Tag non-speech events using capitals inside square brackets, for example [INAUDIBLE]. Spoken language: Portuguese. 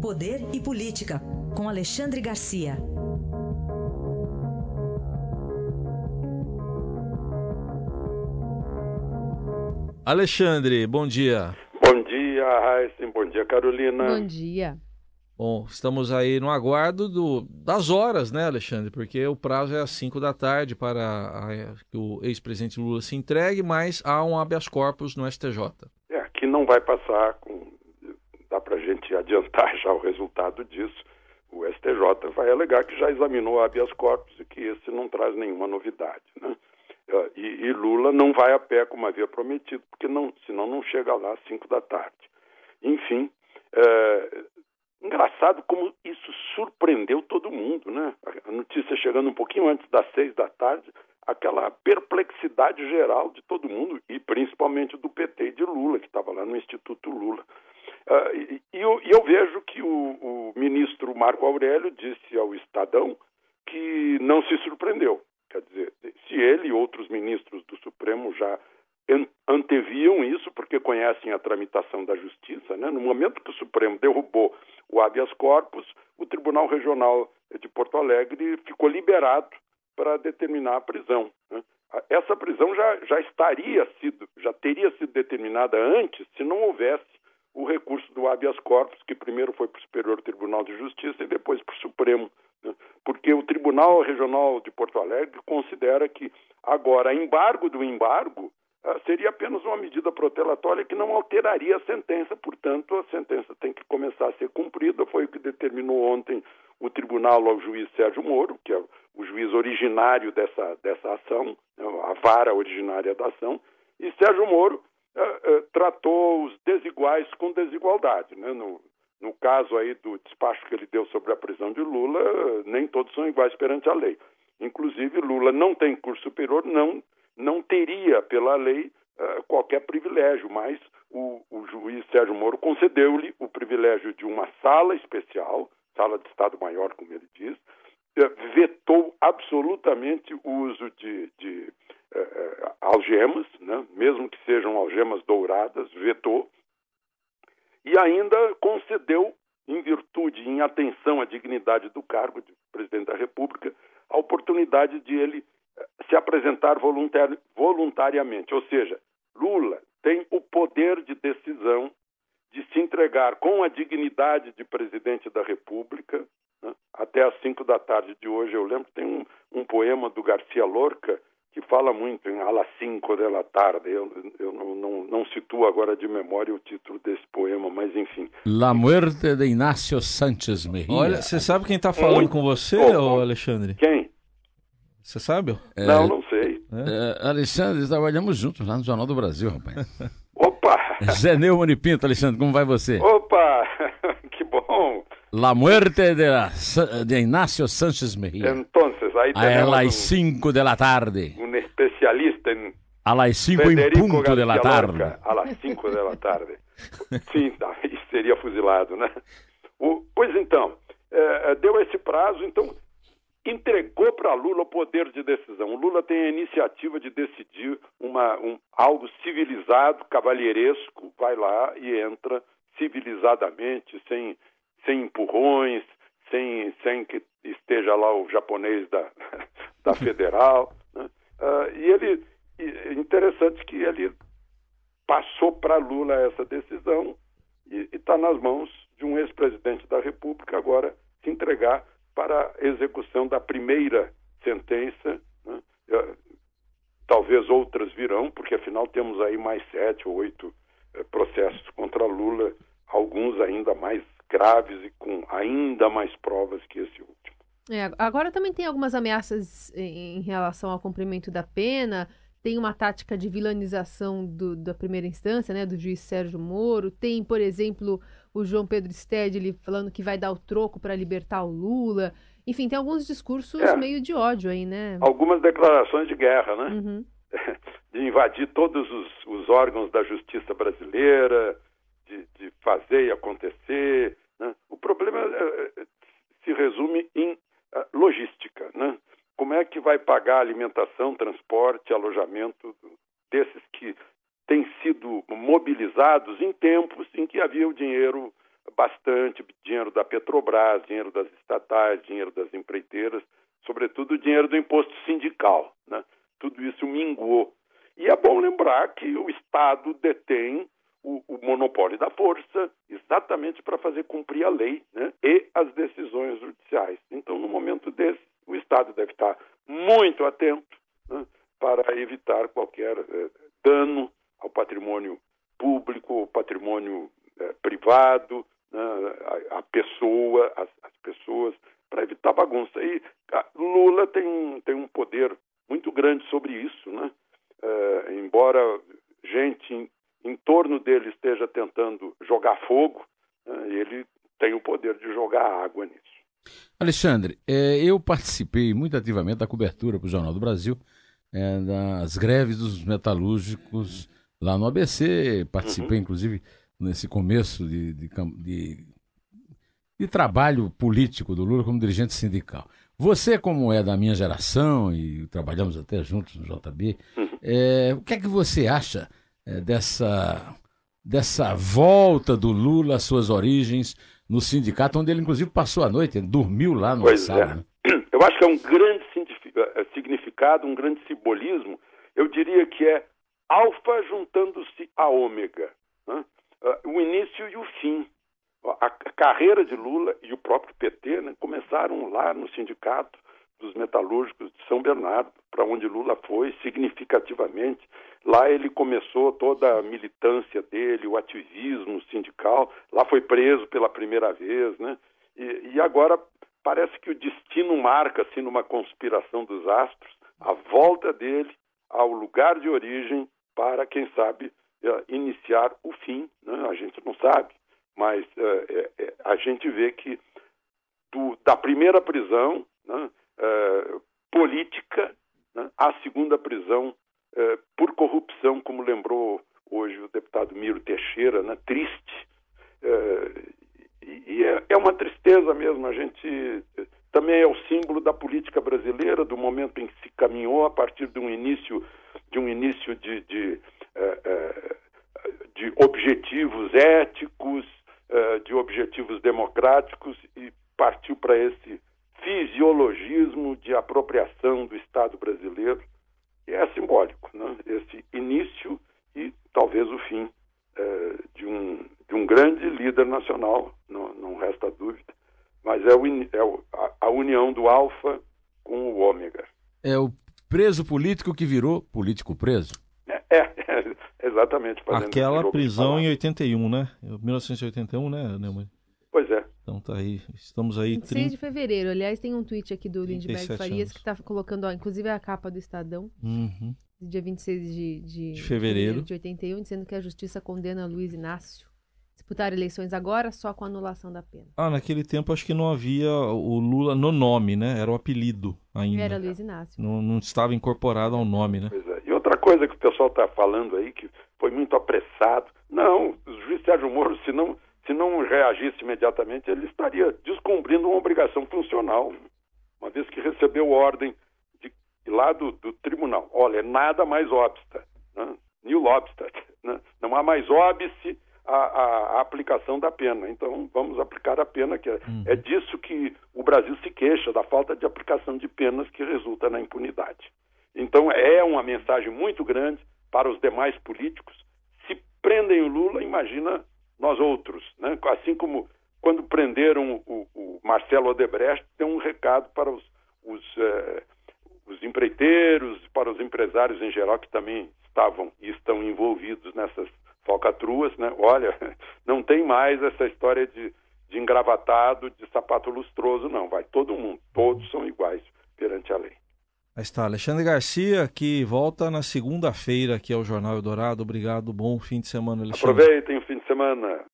Poder e Política, com Alexandre Garcia. Alexandre, bom dia. Bom dia, Raíssen. Bom dia, Carolina. Bom dia. Bom, estamos aí no aguardo do, das horas, né, Alexandre? Porque o prazo é às 5 da tarde para a, que o ex-presidente Lula se entregue, mas há um habeas corpus no STJ. É, que não vai passar, com, dá para a gente adiantar já o resultado disso. O STJ vai alegar que já examinou habeas corpus e que esse não traz nenhuma novidade, né? É, e, e Lula não vai a pé como havia prometido, porque não, senão não chega lá às 5 da tarde. Enfim, é, Engraçado como isso surpreendeu todo mundo, né? A notícia chegando um pouquinho antes das seis da tarde, aquela perplexidade geral de todo mundo, e principalmente do PT e de Lula, que estava lá no Instituto Lula. Uh, e, e, eu, e, eu, vejo que o, o, ministro Marco Aurélio disse ao Estadão que não se surpreendeu. Quer dizer, se ele e outros ministros do Supremo já anteviam isso, porque conhecem a tramitação da justiça, né? no momento que o Supremo derrubou o habeas corpus, o Tribunal Regional de Porto Alegre ficou liberado para determinar a prisão. Né? Essa prisão já, já estaria sido, já teria sido determinada antes se não houvesse o recurso do habeas corpus, que primeiro foi para o Superior Tribunal de Justiça e depois para o Supremo. Né? Porque o Tribunal Regional de Porto Alegre considera que agora embargo do embargo ah, seria apenas uma medida protelatória que não alteraria a sentença, portanto, a sentença tem que começar a ser cumprida. Foi o que determinou ontem o tribunal ao juiz Sérgio Moro, que é o juiz originário dessa, dessa ação, né, a vara originária da ação, e Sérgio Moro uh, uh, tratou os desiguais com desigualdade. Né? No, no caso aí do despacho que ele deu sobre a prisão de Lula, nem todos são iguais perante a lei. Inclusive, Lula não tem curso superior, não não teria, pela lei, uh, qualquer privilégio, mas o, o juiz Sérgio Moro concedeu-lhe o privilégio de uma sala especial, sala de Estado-Maior, como ele diz, vetou absolutamente o uso de, de uh, algemas, né? mesmo que sejam algemas douradas, vetou, e ainda concedeu, em virtude, em atenção à dignidade do cargo de presidente da República, a oportunidade de ele se apresentar voluntari voluntariamente. Ou seja, Lula tem o poder de decisão de se entregar com a dignidade de presidente da República né? até às cinco da tarde de hoje. Eu lembro tem um, um poema do Garcia Lorca que fala muito em Ala cinco da tarde. Eu, eu não, não, não, situo agora de memória o título desse poema, mas enfim. La muerte de Inácio Sanches Mejia. Olha, você sabe quem está falando com você, oh, Alexandre? Quem? Você sabe? É, não, não sei. É, Alexandre, trabalhamos juntos lá no Jornal do Brasil, rapaz. [LAUGHS] Opa! [LAUGHS] Zé Neumann e Pinto, Alexandre, como vai você? Opa! [LAUGHS] que bom! La muerte de, de Inácio Sánchez Mejía. Entonces, ahí a las 5 de la tarde. Un especialista en a las 5 en punto de la tarde. a las 5 de la tarde. [LAUGHS] Sim, seria fuzilado, né? O, pois então, é, deu esse prazo, então entregou para Lula o poder de decisão. O Lula tem a iniciativa de decidir uma, um, algo civilizado, cavalheiresco, vai lá e entra civilizadamente, sem, sem empurrões, sem, sem que esteja lá o japonês da, [LAUGHS] da federal. Né? Uh, e ele, interessante que ele passou para Lula essa decisão e está nas mãos de um ex-presidente da República agora se entregar para a execução da primeira sentença. Né? É, talvez outras virão, porque afinal temos aí mais sete ou oito eh, processos contra Lula, alguns ainda mais graves e com ainda mais provas que esse último. É, agora também tem algumas ameaças em relação ao cumprimento da pena. Tem uma tática de vilanização do, da primeira instância, né, do juiz Sérgio Moro. Tem, por exemplo, o João Pedro Stedley falando que vai dar o troco para libertar o Lula. Enfim, tem alguns discursos é. meio de ódio aí, né? Algumas declarações de guerra, né? Uhum. [LAUGHS] De invadir todos os, os, órgãos da justiça brasileira, de, de fazer e acontecer. Né? O problema é, é se resume em uh, logística, né? Como é que vai pagar alimentação, transporte, alojamento desses que têm sido mobilizados em tempos em que havia o dinheiro bastante dinheiro da Petrobras, dinheiro das estatais, dinheiro das empreiteiras, sobretudo o dinheiro do imposto sindical. Né? Tudo isso minguou. E é bom lembrar que o Estado detém o, o monopólio da força exatamente para fazer cumprir a lei né? e as decisões judiciais. Então, no momento desse, o Estado deve estar muito atento né? para evitar qualquer eh, dano ao patrimônio público, ao patrimônio eh, privado, né? a, a, pessoa, as, as pessoas, para evitar bagunça. E Lula tem, tem um poder muito grande sobre isso, né? Eh, embora gente em, em, torno dele esteja tentando jogar fogo, né? ele tem o poder de jogar água nisso. Alexandre, é, eu participei muito ativamente da cobertura para o Jornal do Brasil é, das greves dos metalúrgicos lá no ABC. Participei, uhum. inclusive, nesse começo de, de, de, de, trabalho político do Lula como dirigente sindical. Você, como é da minha geração, e trabalhamos até juntos no JB, uhum. é, o que é que você acha é, dessa, dessa volta do Lula às suas origens no sindicato, onde ele, inclusive, passou a noite, ele dormiu lá no pois? É. Né? [CLEARS THROAT] Eu acho que é um grande eh, significado, um grande simbolismo. Eu diria que é alfa juntando-se a ômega. Né? Uh, o início e o fim. A carreira de Lula e o próprio PT né, começaram lá no sindicato dos metalúrgicos de São Bernardo, para onde Lula foi significativamente. Lá ele começou toda a militância dele, o ativismo sindical. Lá foi preso pela primeira vez, né? E, e agora parece que o destino marca, assim, numa conspiração dos astros, a volta dele ao lugar de origem para, quem sabe, uh, iniciar o fim. Né? A gente não sabe, mas uh, é, a gente vê que do, da primeira prisão né, uh, política né, à segunda prisão por corrupção, como lembrou hoje o deputado Miro Teixeira, né, triste. e é, é uma tristeza mesmo. A gente também é o símbolo da política brasileira, do momento em que se caminhou a partir de um início de um início de, de de objetivos éticos, de objetivos democráticos e partiu para esse fisiologismo de apropriação do Estado brasileiro, que é simbólico, né? esse início e talvez o fim de, um, de um grande líder nacional, não, não resta dúvida, mas é, o, é a, a união do alfa com o ômega. É o preso político que virou político preso? É, [LAUGHS] exatamente. Aquela prisão em 81, né? 1981, né, Neumann? Pois é. Então tá aí, estamos aí... 26 30... de fevereiro, aliás, tem um tweet aqui do Lindbergh Farias anos. que está colocando, ó, inclusive a capa do Estadão, uhum. dia 26 de, de, de fevereiro de 81, dizendo que a justiça condena Luiz Inácio disputar eleições agora só com anulação da pena. Ah, naquele tempo acho que não havia o Lula no nome, né? Era o apelido ainda. Era Luiz Inácio. Não, não estava incorporado ao nome, né? Pois é. E outra coisa que o pessoal está falando aí, que foi muito apressado. Não, o juiz Sérgio Moro, se não, se não reagisse imediatamente, ele estaria descumprindo uma obrigação funcional, uma vez que recebeu ordem de, lá do, do tribunal. Olha, nada mais obsta, né? New Lobster, [LAUGHS] né? não há mais óbice a, a, a, aplicação da pena. Então, vamos aplicar a pena, que é, uhum. é disso que o Brasil se queixa, da falta de aplicação de penas que resulta na impunidade. Então, é uma mensagem muito grande para os demais políticos. Se prendem o Lula, imagina nós outros. Né? Assim como quando prenderam o, o Marcelo Odebrecht, deu um recado para os, os, eh, os empreiteiros, para os empresários em geral que também estavam e estão envolvidos nessas falcatruas, né? Olha, [LAUGHS] não tem mais essa história de, de engravatado, de sapato lustroso, não. Vai todo mundo, todos são iguais perante a lei. Aí está, Alexandre Garcia, que volta na segunda-feira aqui ao Jornal Eldorado. Obrigado, bom fim de semana, Alexandre. Aproveitem o fim de semana.